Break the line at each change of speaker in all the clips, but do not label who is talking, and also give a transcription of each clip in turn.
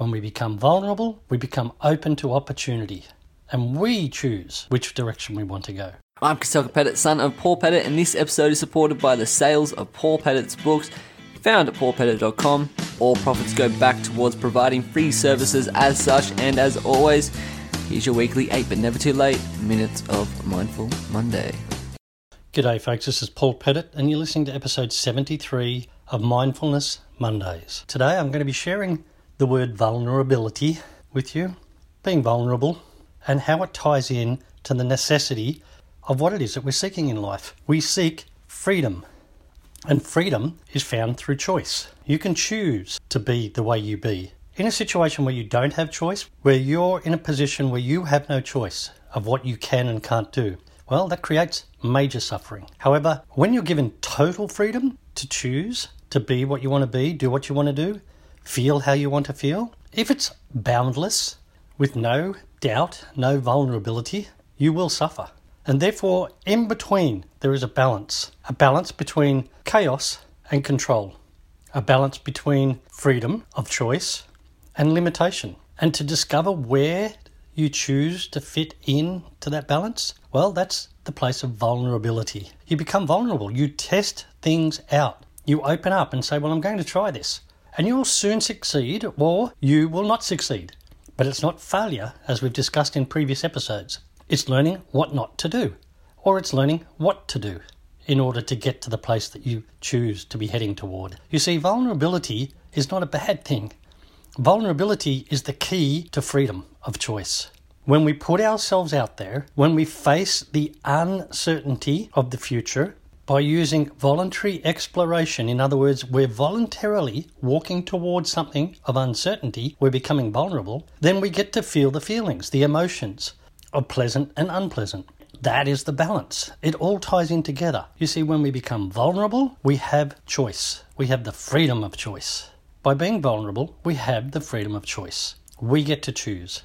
When we become vulnerable, we become open to opportunity. And we choose which direction we want to go.
I'm Kaselka Pettit, son of Paul Pettit, and this episode is supported by the sales of Paul Pettit's books found at paulpettit.com. All profits go back towards providing free services as such, and as always, here's your weekly 8 but never too late minutes of Mindful Monday.
G'day, folks. This is Paul Pettit, and you're listening to episode 73 of Mindfulness Mondays. Today, I'm going to be sharing the word vulnerability with you, being vulnerable, and how it ties in to the necessity of what it is that we're seeking in life. We seek freedom, and freedom is found through choice. You can choose to be the way you be. In a situation where you don't have choice, where you're in a position where you have no choice of what you can and can't do, well, that creates major suffering. However, when you're given total freedom to choose to be what you want to be, do what you want to do, feel how you want to feel. If it's boundless, with no doubt, no vulnerability, you will suffer. And therefore, in between, there is a balance a balance between chaos and control, a balance between freedom of choice and limitation. And to discover where you choose to fit in to that balance, well, that's the place of vulnerability. You become vulnerable, you test things out, you open up and say, Well, I'm going to try this and you will soon succeed or you will not succeed. But it's not failure, as we've discussed in previous episodes. It's learning what not to do, or it's learning what to do in order to get to the place that you choose to be heading toward. You see, vulnerability is not a bad thing. Vulnerability is the key to freedom of choice. When we put ourselves out there, when we face the uncertainty of the future, by using voluntary exploration. In other words, we're voluntarily walking towards something of uncertainty, we're becoming vulnerable, then we get to feel the feelings, the emotions of pleasant and unpleasant. That is the balance. It all ties in together. You see, when we become vulnerable, we have choice. We have the freedom of choice. By being vulnerable, we have the freedom of choice. We get to choose.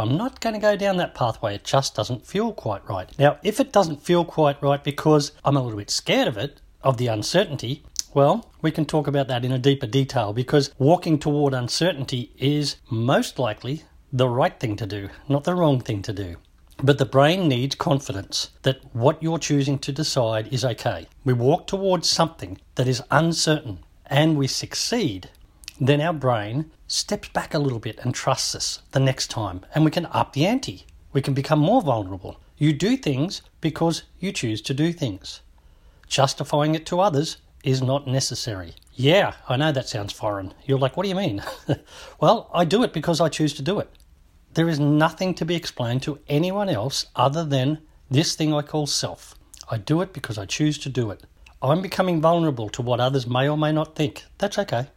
I'm not going to go down that pathway. It just doesn't feel quite right. Now, if it doesn't feel quite right because I'm a little bit scared of it, of the uncertainty, well, we can talk about that in a deeper detail because walking toward uncertainty is most likely the right thing to do, not the wrong thing to do. But the brain needs confidence that what you're choosing to decide is okay. We walk towards something that is uncertain and we succeed, then our brain steps back a little bit and trusts us the next time, and we can up the ante. We can become more vulnerable. You do things because you choose to do things. Justifying it to others is not necessary. Yeah, I know that sounds foreign. You're like, what do you mean? well, I do it because I choose to do it. There is nothing to be explained to anyone else other than this thing I call self. I do it because I choose to do it. I'm becoming vulnerable to what others may or may not think. That's okay.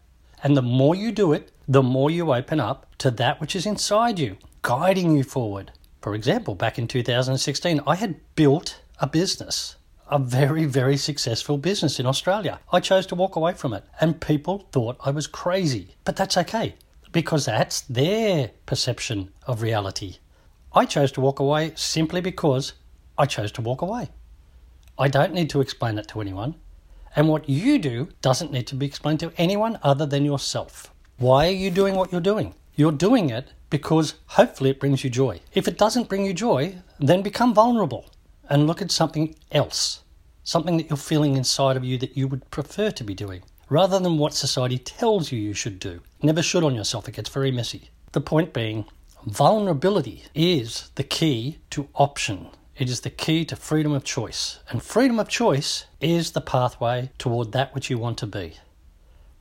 And the more you do it, the more you open up to that which is inside you, guiding you forward. For example, back in 2016, I had built a business, a very, very successful business in Australia. I chose to walk away from it, and people thought I was crazy. But that's okay, because that's their perception of reality. I chose to walk away simply because I chose to walk away. I don't need to explain it to anyone. And what you do doesn't need to be explained to anyone other than yourself. Why are you doing what you're doing? You're doing it because hopefully it brings you joy. If it doesn't bring you joy, then become vulnerable and look at something else, something that you're feeling inside of you that you would prefer to be doing, rather than what society tells you you should do. Never should on yourself, it gets very messy. The point being, vulnerability is the key to option. It is the key to freedom of choice. And freedom of choice is the pathway toward that which you want to be.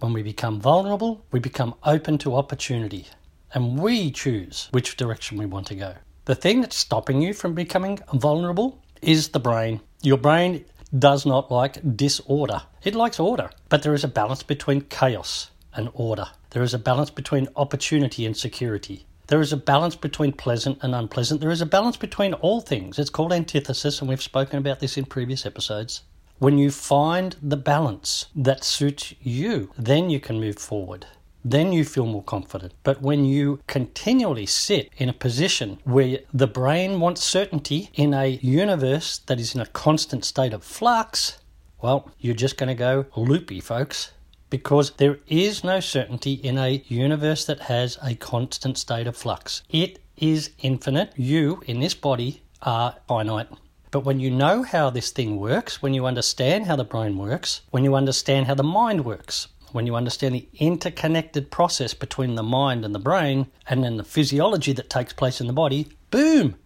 When we become vulnerable, we become open to opportunity. And we choose which direction we want to go. The thing that's stopping you from becoming vulnerable is the brain. Your brain does not like disorder, it likes order. But there is a balance between chaos and order, there is a balance between opportunity and security. There is a balance between pleasant and unpleasant. There is a balance between all things. It's called antithesis, and we've spoken about this in previous episodes. When you find the balance that suits you, then you can move forward. Then you feel more confident. But when you continually sit in a position where the brain wants certainty in a universe that is in a constant state of flux, well, you're just going to go loopy, folks. Because there is no certainty in a universe that has a constant state of flux. It is infinite. You, in this body, are finite. But when you know how this thing works, when you understand how the brain works, when you understand how the mind works, when you understand the interconnected process between the mind and the brain, and then the physiology that takes place in the body, boom!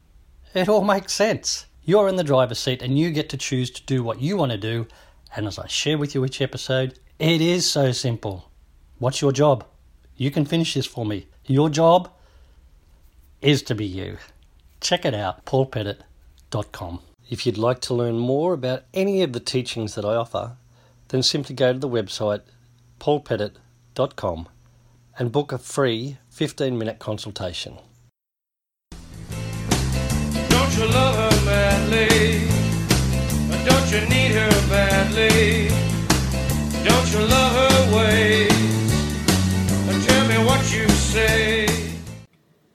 It all makes sense. You're in the driver's seat and you get to choose to do what you want to do. And as I share with you each episode, it is so simple. What's your job? You can finish this for me. Your job is to be you. Check it out, paulpettit.com. If you'd like to learn more about any of the teachings that I offer, then simply go to the website paulpettit.com and book a free 15 minute consultation.